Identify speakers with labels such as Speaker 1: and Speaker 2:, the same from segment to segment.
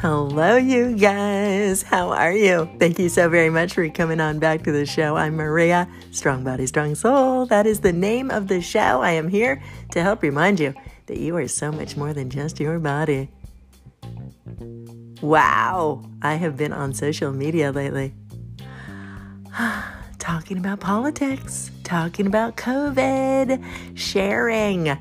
Speaker 1: Hello, you guys. How are you? Thank you so very much for coming on back to the show. I'm Maria, Strong Body, Strong Soul. That is the name of the show. I am here to help remind you that you are so much more than just your body. Wow, I have been on social media lately talking about politics, talking about COVID, sharing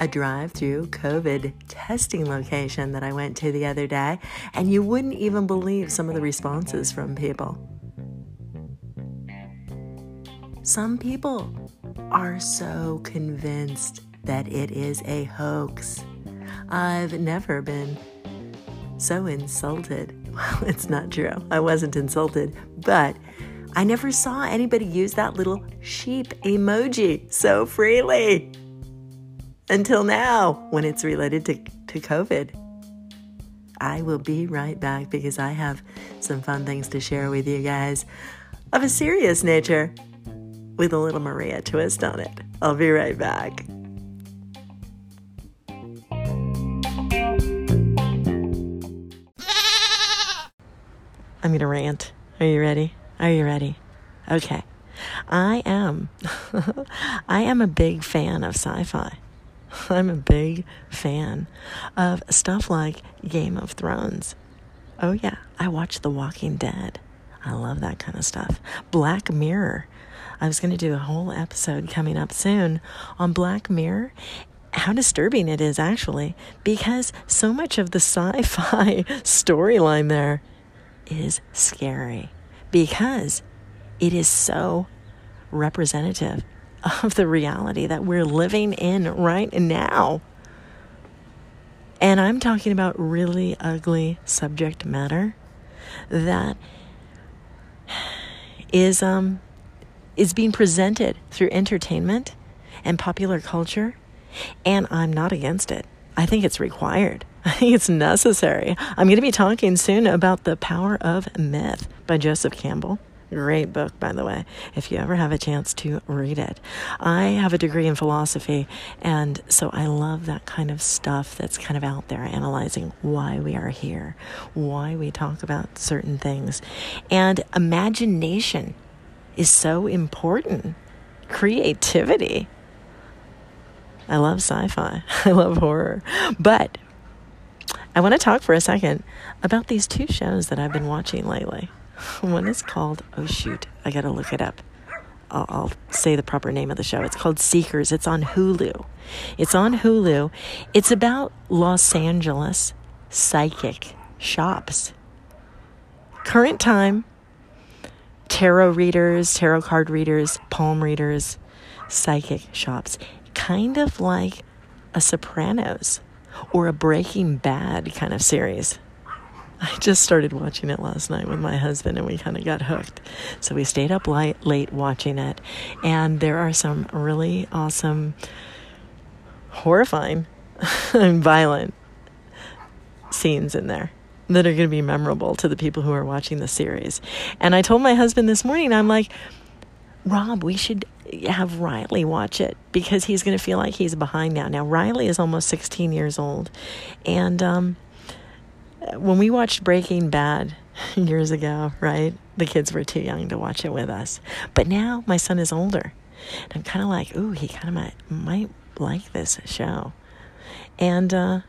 Speaker 1: a drive through COVID testing location that I went to the other day, and you wouldn't even believe some of the responses from people. Some people are so convinced that it is a hoax. I've never been so insulted. Well, it's not true. I wasn't insulted, but I never saw anybody use that little sheep emoji so freely until now when it's related to, to COVID. I will be right back because I have some fun things to share with you guys of a serious nature with a little Maria twist on it. I'll be right back. I'm going to rant. Are you ready? Are you ready? Okay. I am. I am a big fan of sci fi. I'm a big fan of stuff like Game of Thrones. Oh, yeah, I watch The Walking Dead. I love that kind of stuff. Black Mirror. I was going to do a whole episode coming up soon on Black Mirror. How disturbing it is, actually, because so much of the sci fi storyline there is scary because it is so representative of the reality that we're living in right now. And I'm talking about really ugly subject matter that is um is being presented through entertainment and popular culture and I'm not against it. I think it's required. I think it's necessary. I'm going to be talking soon about The Power of Myth by Joseph Campbell. Great book, by the way, if you ever have a chance to read it. I have a degree in philosophy, and so I love that kind of stuff that's kind of out there, analyzing why we are here, why we talk about certain things. And imagination is so important, creativity. I love sci fi, I love horror. But I want to talk for a second about these two shows that I've been watching lately. One is called, oh shoot, I gotta look it up. I'll, I'll, say the proper name of the show. It's called Seekers. It's on Hulu. It's on Hulu. It's about Los Angeles psychic shops. Current time, tarot readers, tarot card readers, palm readers, psychic shops. Kind of like a Sopranos or a Breaking Bad kind of series. I just started watching it last night with my husband and we kind of got hooked. So we stayed up light, late watching it. And there are some really awesome, horrifying, and violent scenes in there that are going to be memorable to the people who are watching the series. And I told my husband this morning, I'm like, Rob, we should have Riley watch it because he's going to feel like he's behind now. Now, Riley is almost 16 years old. And, um, when we watched Breaking Bad years ago, right? The kids were too young to watch it with us. But now my son is older. And I'm kind of like, ooh, he kind of might, might like this show. And uh,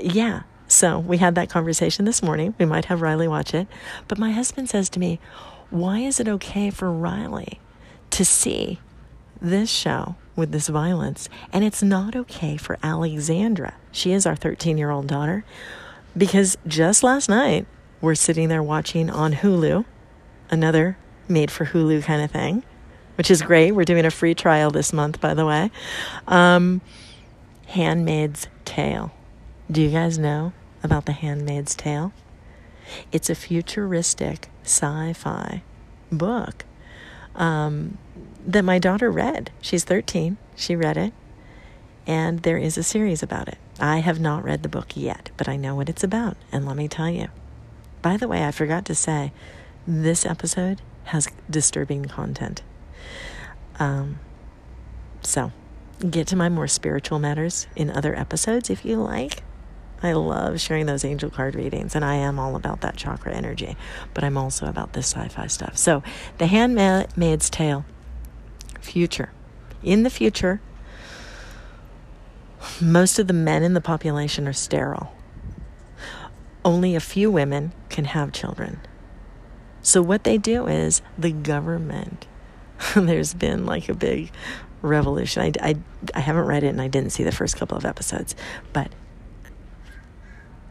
Speaker 1: yeah, so we had that conversation this morning. We might have Riley watch it. But my husband says to me, why is it okay for Riley to see this show with this violence? And it's not okay for Alexandra. She is our 13 year old daughter because just last night, we're sitting there watching on Hulu, another made for Hulu kind of thing, which is great. We're doing a free trial this month, by the way. Um, Handmaid's Tale. Do you guys know about The Handmaid's Tale? It's a futuristic sci fi book um, that my daughter read. She's 13. She read it, and there is a series about it. I have not read the book yet, but I know what it's about, and let me tell you. By the way, I forgot to say, this episode has disturbing content. Um, so, get to my more spiritual matters in other episodes if you like. I love sharing those angel card readings, and I am all about that chakra energy, but I'm also about this sci fi stuff. So, The Handmaid's Tale, future. In the future, most of the men in the population are sterile. Only a few women can have children. So, what they do is the government, there's been like a big revolution. I, I, I haven't read it and I didn't see the first couple of episodes, but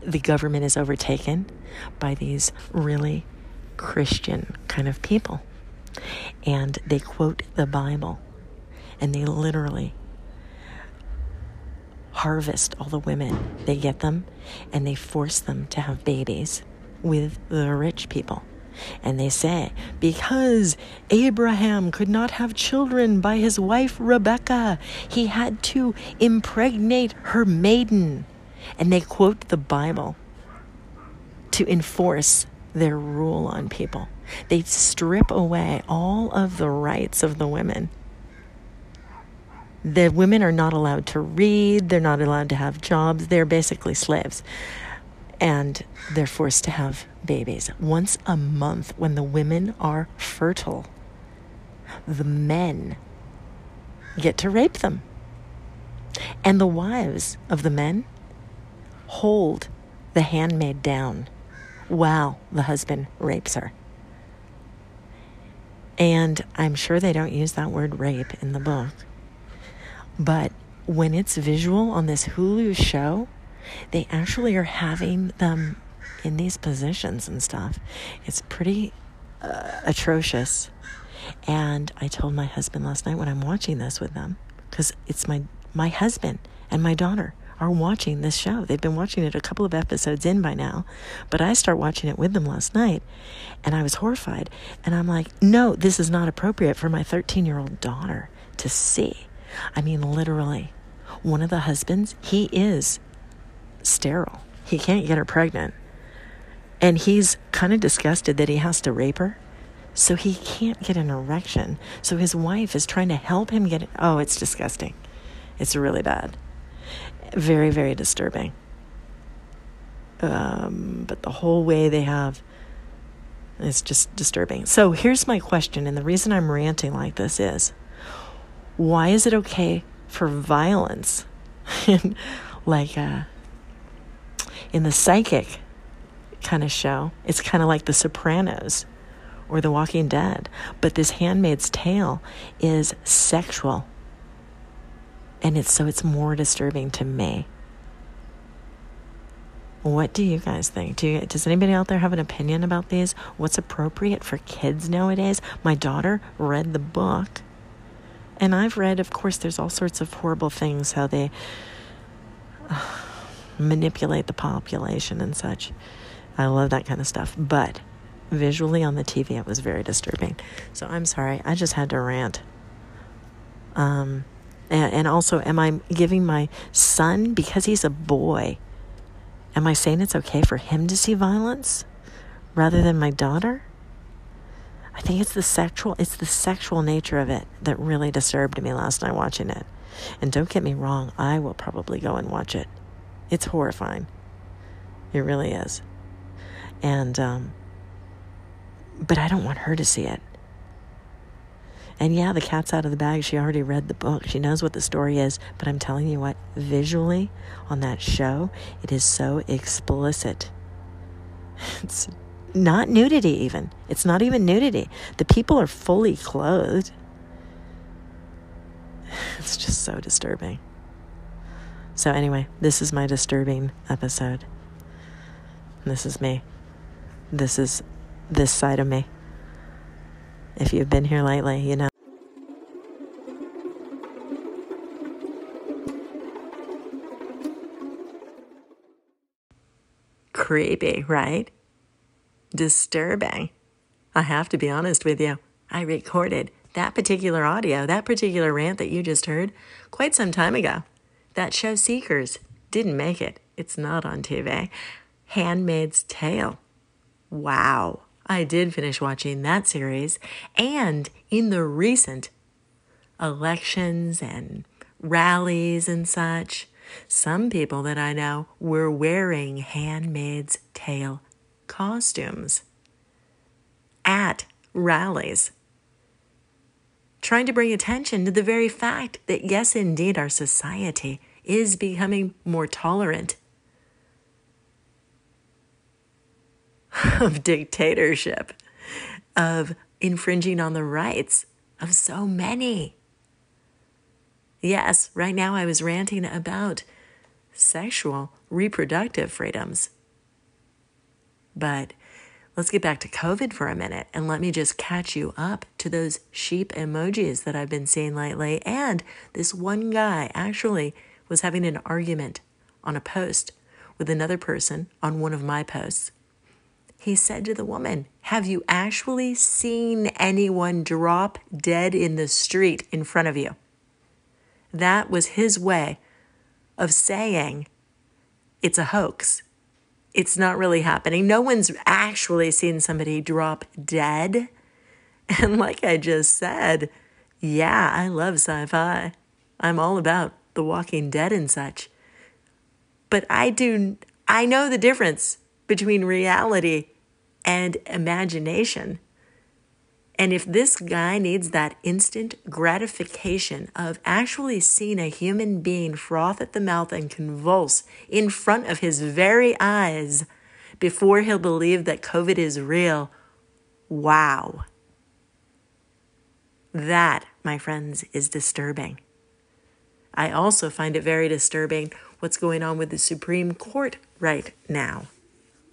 Speaker 1: the government is overtaken by these really Christian kind of people. And they quote the Bible and they literally harvest all the women. They get them and they force them to have babies with the rich people. And they say, because Abraham could not have children by his wife Rebecca, he had to impregnate her maiden. And they quote the Bible to enforce their rule on people. They strip away all of the rights of the women. The women are not allowed to read, they're not allowed to have jobs, they're basically slaves and they're forced to have babies once a month when the women are fertile. The men get to rape them. And the wives of the men hold the handmaid down while the husband rapes her. And I'm sure they don't use that word rape in the book. But when it's visual on this Hulu show, they actually are having them in these positions and stuff. It's pretty uh, atrocious. And I told my husband last night when I'm watching this with them, because it's my my husband and my daughter are watching this show. They've been watching it a couple of episodes in by now, but I start watching it with them last night, and I was horrified. And I'm like, no, this is not appropriate for my 13 year old daughter to see. I mean, literally, one of the husbands, he is sterile. He can't get her pregnant. And he's kind of disgusted that he has to rape her. So he can't get an erection. So his wife is trying to help him get it. Oh, it's disgusting. It's really bad. Very, very disturbing. Um, but the whole way they have is just disturbing. So here's my question, and the reason I'm ranting like this is why is it okay for violence like uh, in the psychic kind of show, it's kind of like The Sopranos or The Walking Dead. But this Handmaid's Tale is sexual. And it's so it's more disturbing to me. What do you guys think? Do you, does anybody out there have an opinion about these? What's appropriate for kids nowadays? My daughter read the book. And I've read, of course, there's all sorts of horrible things, how they. Uh, manipulate the population and such. I love that kind of stuff. But visually on the TV, it was very disturbing. So I'm sorry. I just had to rant. Um, and, and also, am I giving my son, because he's a boy, am I saying it's okay for him to see violence rather than my daughter? I think it's the sexual it's the sexual nature of it that really disturbed me last night watching it. And don't get me wrong, I will probably go and watch it it's horrifying. It really is. And, um, but I don't want her to see it. And yeah, the cat's out of the bag. She already read the book. She knows what the story is. But I'm telling you what, visually on that show, it is so explicit. It's not nudity, even. It's not even nudity. The people are fully clothed. It's just so disturbing. So, anyway, this is my disturbing episode. This is me. This is this side of me. If you've been here lately, you know. Creepy, right? Disturbing. I have to be honest with you. I recorded that particular audio, that particular rant that you just heard, quite some time ago. That show Seekers didn't make it. It's not on TV. Handmaid's Tale. Wow. I did finish watching that series. And in the recent elections and rallies and such. Some people that I know were wearing Handmaid's Tale costumes at rallies, trying to bring attention to the very fact that, yes, indeed, our society is becoming more tolerant of dictatorship, of infringing on the rights of so many. Yes, right now I was ranting about sexual reproductive freedoms. But let's get back to COVID for a minute and let me just catch you up to those sheep emojis that I've been seeing lately. And this one guy actually was having an argument on a post with another person on one of my posts. He said to the woman, Have you actually seen anyone drop dead in the street in front of you? That was his way of saying it's a hoax. It's not really happening. No one's actually seen somebody drop dead. And like I just said, yeah, I love sci fi. I'm all about The Walking Dead and such. But I do, I know the difference between reality and imagination. And if this guy needs that instant gratification of actually seeing a human being froth at the mouth and convulse in front of his very eyes before he'll believe that COVID is real, wow. That, my friends, is disturbing. I also find it very disturbing what's going on with the Supreme Court right now.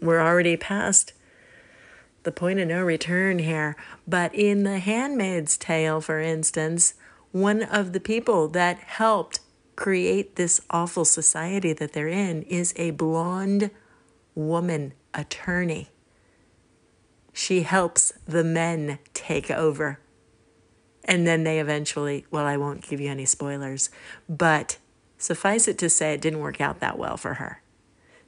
Speaker 1: We're already past the point of no return here. But in The Handmaid's Tale, for instance, one of the people that helped create this awful society that they're in is a blonde woman attorney. She helps the men take over. And then they eventually, well, I won't give you any spoilers, but suffice it to say, it didn't work out that well for her.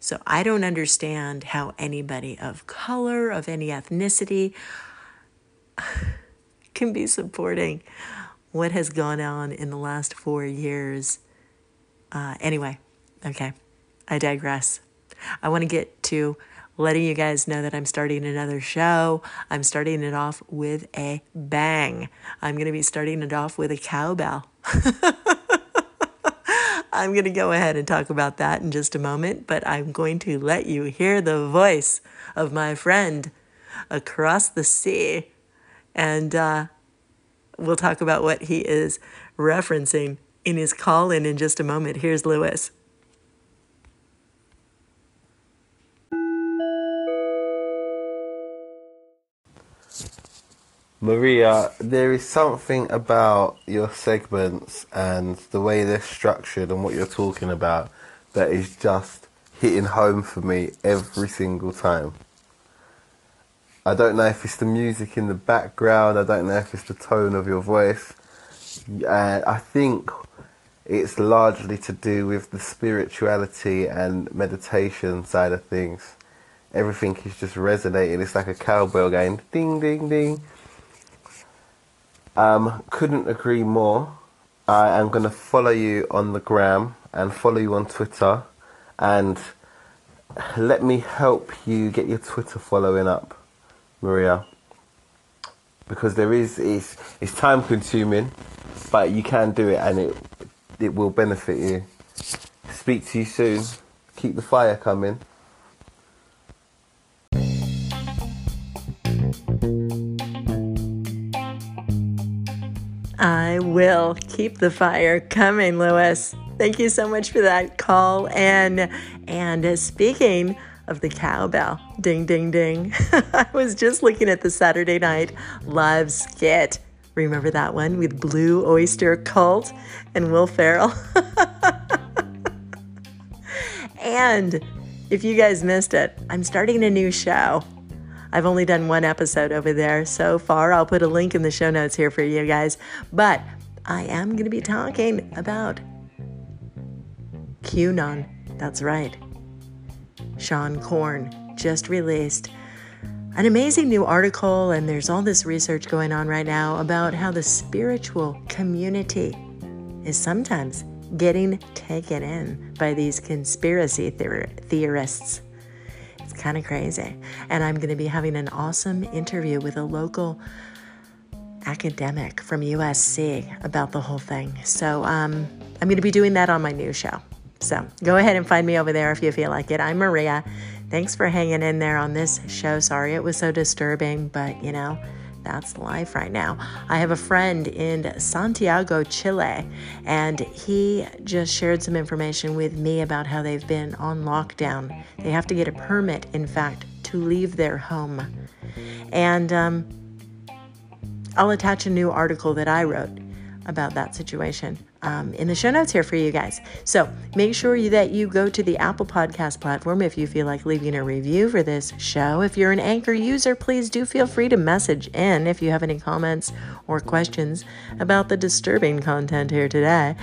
Speaker 1: So I don't understand how anybody of color, of any ethnicity, can be supporting what has gone on in the last four years. Uh, anyway, okay, I digress. I want to get to letting you guys know that I'm starting another show. I'm starting it off with a bang. I'm going to be starting it off with a cowbell. I'm going to go ahead and talk about that in just a moment, but I'm going to let you hear the voice of my friend across the sea. And uh, we'll talk about what he is referencing in his call in in just a moment. Here's Lewis.
Speaker 2: Maria, there is something about your segments and the way they're structured and what you're talking about that is just hitting home for me every single time. I don't know if it's the music in the background, I don't know if it's the tone of your voice. Uh, I think it's largely to do with the spirituality and meditation side of things. Everything is just resonating. It's like a cowbell going ding, ding, ding um, couldn't agree more. I am going to follow you on the gram and follow you on Twitter and let me help you get your Twitter following up, Maria. Because there is it's, it's time consuming, but you can do it and it it will benefit you. Speak to you soon. Keep the fire coming.
Speaker 1: I will keep the fire coming, Lewis. Thank you so much for that call. And and speaking of the cowbell, ding ding ding. I was just looking at the Saturday night live skit. Remember that one with Blue Oyster Cult and Will Ferrell? and if you guys missed it, I'm starting a new show. I've only done one episode over there so far. I'll put a link in the show notes here for you guys. But I am going to be talking about QAnon. That's right. Seane Corn just released an amazing new article, and there's all this research going on right now about how the spiritual community is sometimes getting taken in by these conspiracy theor- theorists. It's kind of crazy. And I'm going to be having an awesome interview with a local academic from USC about the whole thing. So um, I'm going to be doing that on my new show. So go ahead and find me over there if you feel like it. I'm Maria. Thanks for hanging in there on this show. Sorry it was so disturbing, but you know, that's life right now. I have a friend in Santiago, Chile, and he just shared some information with me about how they've been on lockdown. They have to get a permit, in fact, to leave their home. And um, I'll attach a new article that I wrote about that situation um, in the show notes here for you guys. So make sure you, that you go to the Apple Podcast platform if you feel like leaving a review for this show. If you're an Anchor user, please do feel free to message in if you have any comments or questions about the disturbing content here today.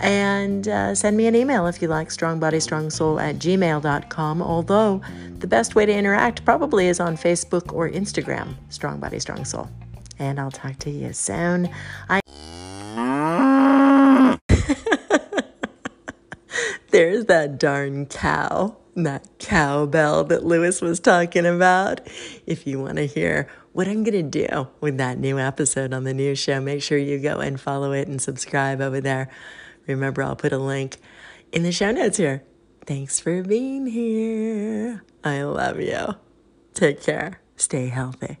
Speaker 1: And uh, send me an email if you like, strongbodystrongsoul at gmail.com. Although the best way to interact probably is on Facebook or Instagram, Strong Body Strong Soul. And I'll talk to you soon. I There's that darn cow, that cowbell that Lewis was talking about. If you want to hear what I'm going to do with that new episode on the new show, make sure you go and follow it and subscribe over there. Remember, I'll put a link in the show notes here. Thanks for being here. I love you. Take care. Stay healthy.